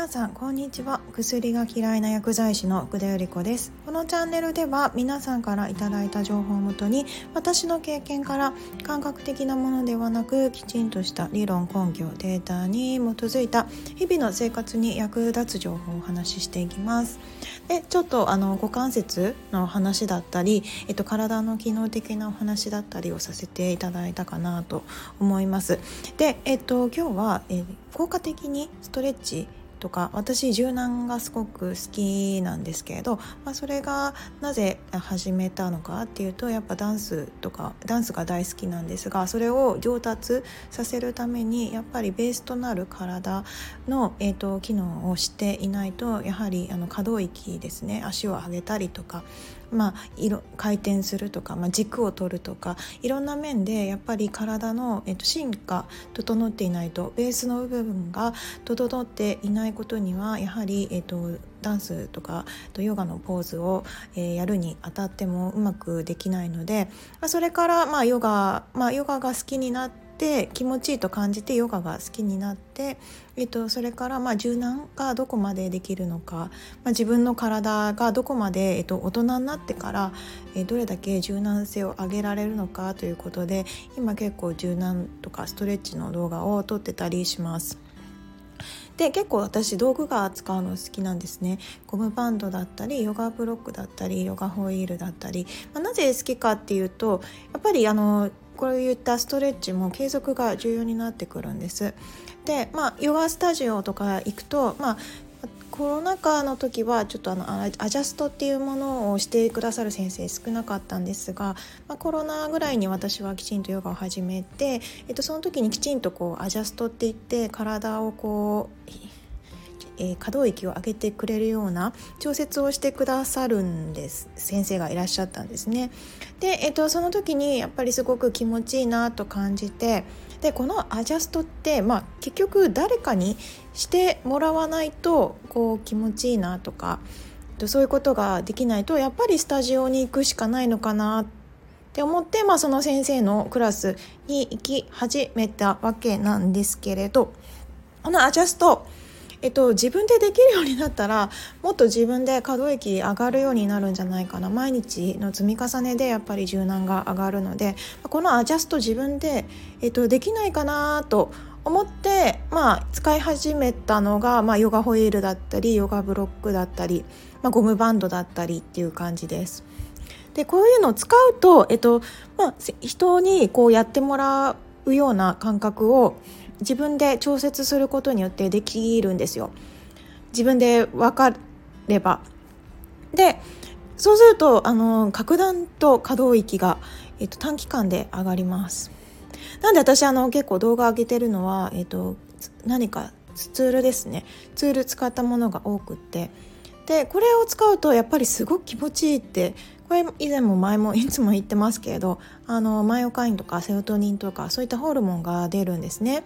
皆さんこんにちは。薬が嫌いな薬剤師の福田由里子です。このチャンネルでは皆さんからいただいた情報をもとに私の経験から感覚的なものではなくきちんとした理論根拠データに基づいた日々の生活に役立つ情報をお話ししていきます。でちょっとあの股関節の話だったり、えっと、体の機能的なお話だったりをさせていただいたかなと思います。で、えっと、今日は、え効果的にストレッチとか私柔軟がすごく好きなんですけれど、まあ、それがなぜ始めたのかっていうとやっぱダンスとかダンスが大好きなんですがそれを上達させるためにやっぱりベースとなる体の、えーと、機能をしていないとやはりあの可動域ですね足を上げたりとかまあ、回転するとか、まあ、軸を取るとかいろんな面でやっぱり体の、えっと、進化整っていないとベースの部分が整っていないことにはやはり、えっと、ダンスとかヨガのポーズを、えー、やるにあたってもうまくできないので、まあ、それから、まあ、ヨガ、まあ、ヨガが好きになってって気持ちいいと感じてヨガが好きになって、えっと、それからま柔軟がどこまでできるのか、まあ、自分の体がどこまで、えっと、大人になってから、えどれだけ柔軟性を上げられるのかということで今結構柔軟とかストレッチの動画を撮ってたりします。で結構私道具が使うの好きなんですねゴムバンドだったりヨガブロックだったりヨガホイールだったり、まあ、なぜ好きかっていうとやっぱりあのこういったストレッチも継続が重要になってくるんです。でまあヨガスタジオとか行くとまあコロナ禍の時はちょっとあのアジャストっていうものをしてくださる先生少なかったんですが、まあ、コロナぐらいに私はきちんとヨガを始めて、えっと、その時にきちんとこうアジャストって言って体をこうえ、可動域を上げてくれるような調節をしてくださるんです先生がいらっしゃったんですね。で、えーと、その時にやっぱりすごく気持ちいいなと感じてでこのアジャストって、まあ、結局誰かにしてもらわないとこう気持ちいいなとかそういうことができないとやっぱりスタジオに行くしかないのかなって思って、まあ、その先生のクラスに行き始めたわけなんですけれどこのアジャストえっと、自分でできるようになったらもっと自分で可動域上がるようになるんじゃないかな毎日の積み重ねでやっぱり柔軟が上がるのでこのアジャスト自分で、えっと、できないかなと思って、まあ、使い始めたのが、まあ、ヨガホイールだったりヨガブロックだったり、まあ、ゴムバンドだったりっていう感じです。でこういうのを使うと、えっとまあ、人にこうやってもらうような感覚を自分で調節することによってできるんですよ。自分で分かれば。でそうするとあの格段と可動域が、えっと、短期間で上がります。なんで私あの結構動画上げてるのは、えっと、何かツールですねツール使ったものが多くってでこれを使うとやっぱりすごく気持ちいいってこれ以前も前もいつも言ってますけれどあのマイオカインとかセロトニンとかそういったホルモンが出るんですね。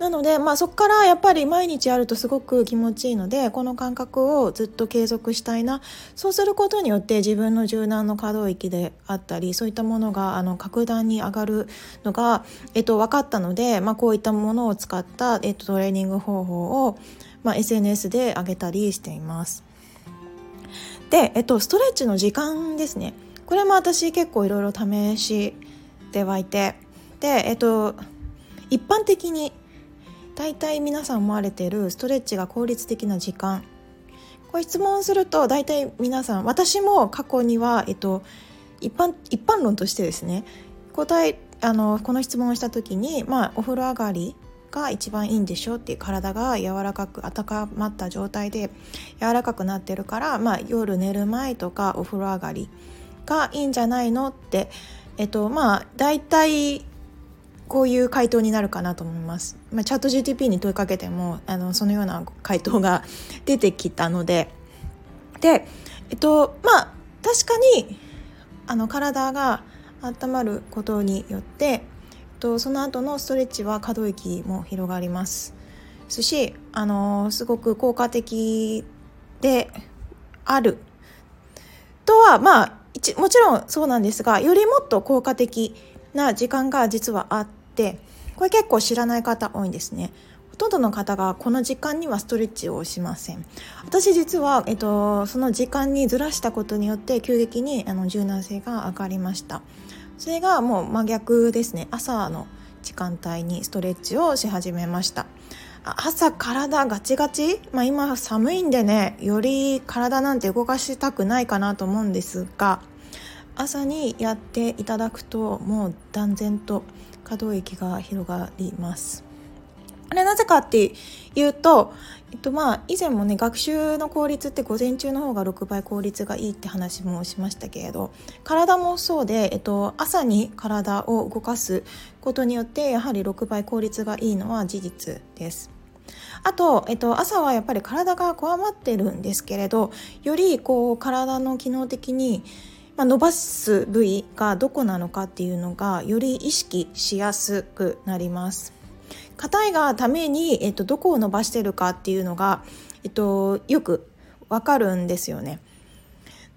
なので、まあ、そこからやっぱり毎日やるとすごく気持ちいいのでこの感覚をずっと継続したいなそうすることによって自分の柔軟の可動域であったりそういったものがあの格段に上がるのが、えっと、分かったので、まあ、こういったものを使った、えっと、トレーニング方法を、まあ、SNS で上げたりしています。で、えっと、ストレッチの時間ですね。これも私結構いろいろ試してはいて。で、えっと、一般的に大体皆さん思われているストレッチが効率的な時間。これ質問すると大体皆さん私も過去には、えっと、一般一般論としてですね答えあのこの質問をした時に、まあ、お風呂上がりが一番いいんでしょうっていう体が柔らかく温まった状態で柔らかくなってるから、まあ、夜寝る前とかお風呂上がりがいいんじゃないのってえっとまあ大体こういう回答になるかなと思います。まあ、チャット GTP に問いかけてもあのそのような回答が出てきたのででえっとまあ確かにあの体が温まることによって、と、その後のストレッチは可動域も広がります。しあのすごく効果的であるとはまあもちろんそうなんですがよりもっと効果的な時間が実はあってこれ結構知らない方多いんですね。ほとんどの方がこの時間にはストレッチをしません。私実は、えっと、その時間にずらしたことによって急激にあの柔軟性が上がりました。それがもう真逆ですね。朝の時間帯にストレッチをし始めました。朝体ガチガチ、まあ、今寒いんでねより体なんて動かしたくないかなと思うんですが朝にやっていただくともう断然と可動域が広がります。あれなぜかっていうと、えっと、まあ以前もね学習の効率って午前中の方が6倍効率がいいって話もしましたけれど体もそうで、えっと、朝に体を動かすことによってやはり6倍効率がいいのは事実です。あと、えっと、朝はやっぱり体がこわまってるんですけれどよりこう体の機能的にまあ、伸ばす部位がどこなのかっていうのがより意識しやすくなります。硬いがために、えっと、どこを伸ばしてるかっていうのが、えっと、よくわかるんですよね。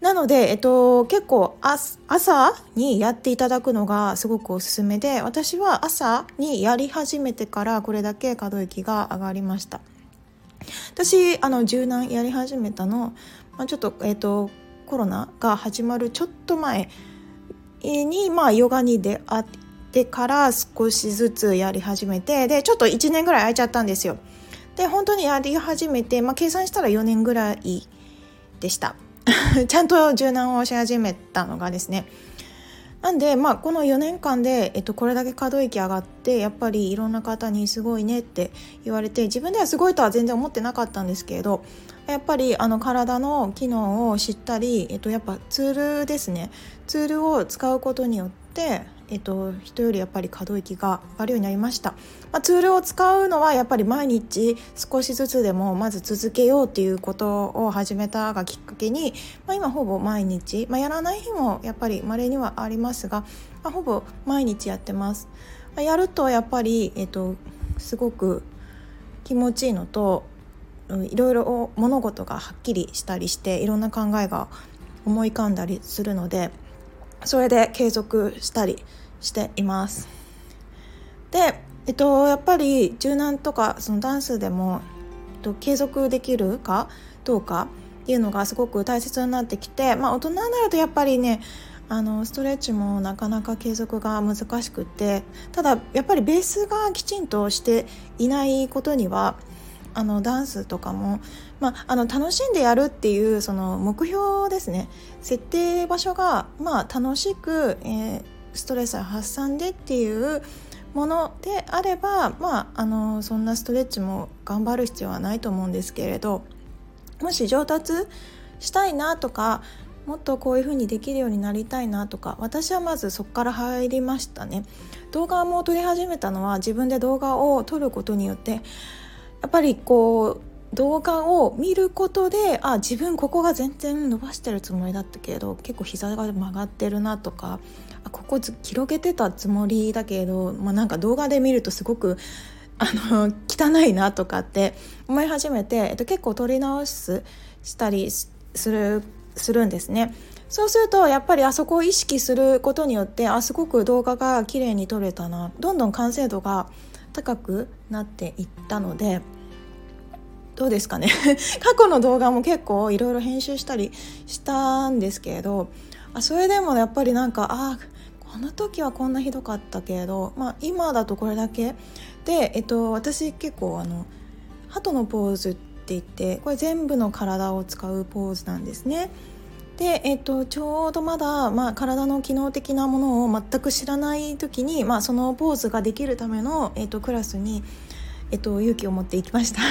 なので、えっと、結構朝にやっていただくのがすごくおすすめで私は朝にやり始めてからこれだけ可動域が上がりました私あの柔軟やり始めたの、まあ、ちょっと,、えっとコロナが始まるちょっと前に、まあ、ヨガに出会ってから少しずつやり始めてでちょっと1年ぐらい空いちゃったんですよ。で本当にやり始めて、まあ、計算したら4年ぐらいでした。ちゃんと柔軟をし始めたのがですね。なんで、まあ、この4年間で、えっと、これだけ可動域上がってやっぱりいろんな方にすごいねって言われて自分ではすごいとは全然思ってなかったんですけれどやっぱりあの体の機能を知ったり、えっと、やっぱツールですねツールを使うことによってえっと、人よりやっぱり可動域が上がるようになりました、まあ、ツールを使うのはやっぱり毎日少しずつでもまず続けようっていうことを始めたがきっかけに、まあ、今ほぼ毎日、まあ、やらない日もやっぱり稀にはありますが、まあ、ほぼ毎日やってます、まあ、やるとやっぱり、えっと、すごく気持ちいいのといろいろ物事がはっきりしたりしていろんな考えが思い浮かんだりするのでそれで継続したりしています。で、えっと、やっぱり柔軟とかそのダンスでも、えっと、継続できるかどうかっていうのがすごく大切になってきて、まあ、大人になるとやっぱりねあのストレッチもなかなか継続が難しくってただやっぱりベースがきちんとしていないことにはあのダンスとかも、まあ、あの楽しんでやるっていうその目標ですね。設定場所が、まあ、楽しく、えー、ストレス発散でっていうものであれば、まあ、あのそんなストレッチも頑張る必要はないと思うんですけれどもし上達したいなとかもっとこういう風にできるようになりたいなとか私はまずそこから入りましたね。動画も撮り始めたのは自分で動画を撮ることによってやっぱりこう動画を見ることであ自分ここが全然伸ばしてるつもりだったけど結構膝が曲がってるなとかあここ広げてたつもりだけど、まあ、なんか動画で見るとすごくあの汚いなとかって思い始めて、えっと、結構撮り直すしたりするするんですね。そうするとやっぱりあそこを意識することによってあすごく動画が綺麗に撮れたなどんどん完成度が高くなっていったので。どうですかね 過去の動画も結構いろいろ編集したりしたんですけれどあそれでもやっぱりなんかああこの時はこんなひどかったけれど、まあ、今だとこれだけで、えっと、私結構あの鳩のポーズって言ってこれ全部の体を使うポーズなんですね。で、えっと、ちょうどまだ、まあ、体の機能的なものを全く知らない時に、まあ、そのポーズができるための、えっと、クラスに、えっと、勇気を持っていきました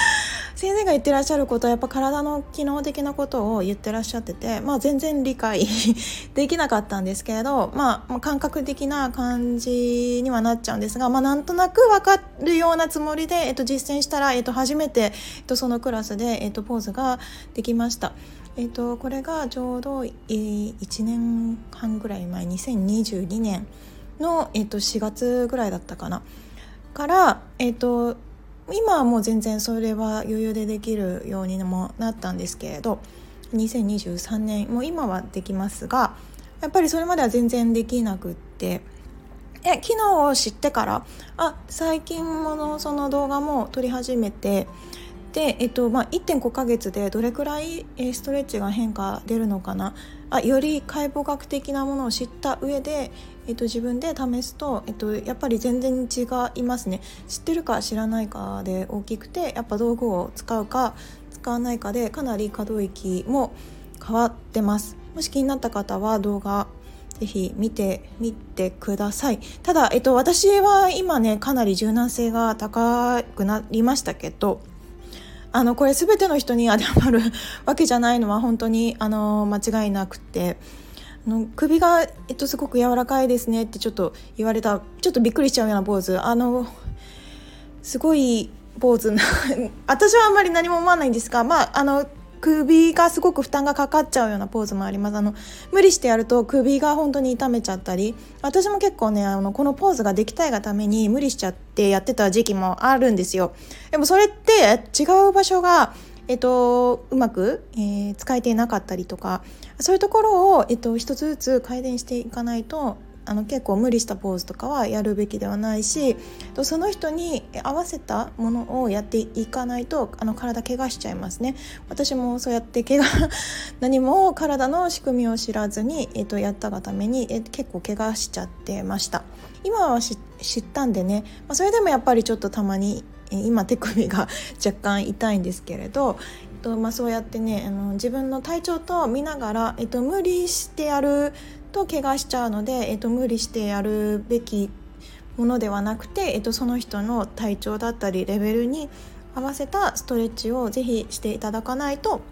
先生が言ってらっしゃることはやっぱ体の機能的なことを言ってらっしゃってて、まあ、全然理解 できなかったんですけれど、まあ、感覚的な感じにはなっちゃうんですが、まあ、なんとなく分かるようなつもりで、えっと、実践したら、えっと、初めて、えっと、そのクラスで、えっと、ポーズができました。えっと、これがちょうど、えー、1年半ぐらい前2022年の、えっと、4月ぐらいだったかな。から、えっと、今はもう全然それは余裕でできるようにもなったんですけれど2023年もう今はできますがやっぱりそれまでは全然できなくってえ機能を知ってからあ最近ものその動画も撮り始めてで、えっとまあ、1.5ヶ月でどれくらいストレッチが変化出るのかな？あより解剖学的なものを知った上で、えっと、自分で試すと、えっと、やっぱり全然違いますね。知ってるか知らないかで大きくてやっぱ道具を使うか使わないかでかなり可動域も変わってます。もし気になった方は動画ぜひ見てみてください。ただ、えっと、私は今ねかなり柔軟性が高くなりましたけどあのこれ全ての人に当てはまるわけじゃないのは本当にあの間違いなくて。あの首が、えっと、すごく柔らかいですねってちょっと言われたちょっとびっくりしちゃうような坊主。あのすごいポーズ私はあんまり何も思わないんですがまああの首がすごく負担がかかっちゃうようなポーズもあります。あの無理してやると首が本当に痛めちゃったり私も結構ねあのこのポーズができたいがために無理しちゃってやってた時期もあるんですよ。でもそれって違う場所がえっと、うまく、えー、使えていなかったりとかそういうところを、えっと、一つずつ改善していかないとあの結構無理したポーズとかはやるべきではないしその人に合わせたものをやっていかないとあの体怪我しちゃいますね。私もそうやって怪我 何も体の仕組みを知らずに、えっと、やったがために、え結構怪我しちゃってました。今は知ったんでね、まあ、それでもやっぱりちょっとたまに今手首が 若干痛いんですけれどとまあ、そうやってねあの自分の体調と見ながら、えっと、無理してやると怪我しちゃうので、えっと、無理してやるべきものではなくて、えっと、その人の体調だったりレベルに合わせたストレッチをぜひしていただかないと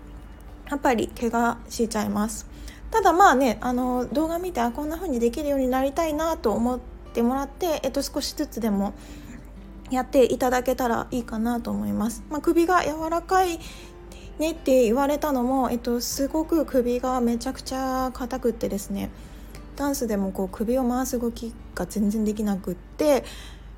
やっぱり怪我しちゃいます。ただまあねあの動画見てあこんな風にできるようになりたいなと思ってもらって、えっと、少しずつでもやっていただけたらいいかなと思います、まあ、首が柔らかいねって言われたのも、えっと、すごく首がめちゃくちゃ硬くってですね。ダンスでもこう首を回す動きが全然できなくって、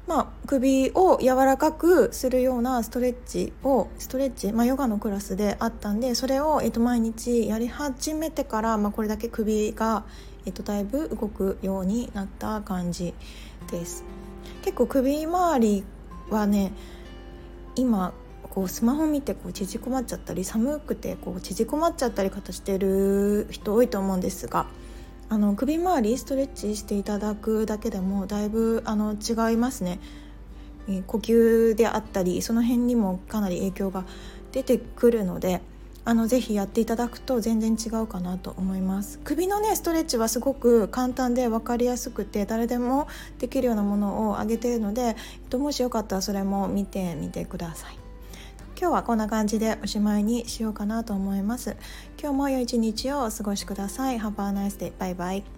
まあ、首を柔らかくするようなストレッチをストレッチ、まあ、ヨガのクラスであったんでそれを、えっと、毎日やり始めてから、まあ、これだけ首が、えっと、だいぶ動くようになった感じです。結構首周りはね今こうスマホ見てこう縮こまっちゃったり寒くてこう縮こまっちゃったり方してる人多いと思うんですがあの首周りストレッチしていただくだけでもだいぶあの違いますね。呼吸であったりその辺にもかなり影響が出てくるのであのぜひやっていただくと全然違うかなと思います。首のねストレッチはすごく簡単で分かりやすくて誰でもできるようなものをあげているので、えっと、もしよかったらそれも見てみてください。今日はこんな感じでおしまいにしようかなと思います。今日も良い一日をお過ごしください。Have a nice day. バイバイ。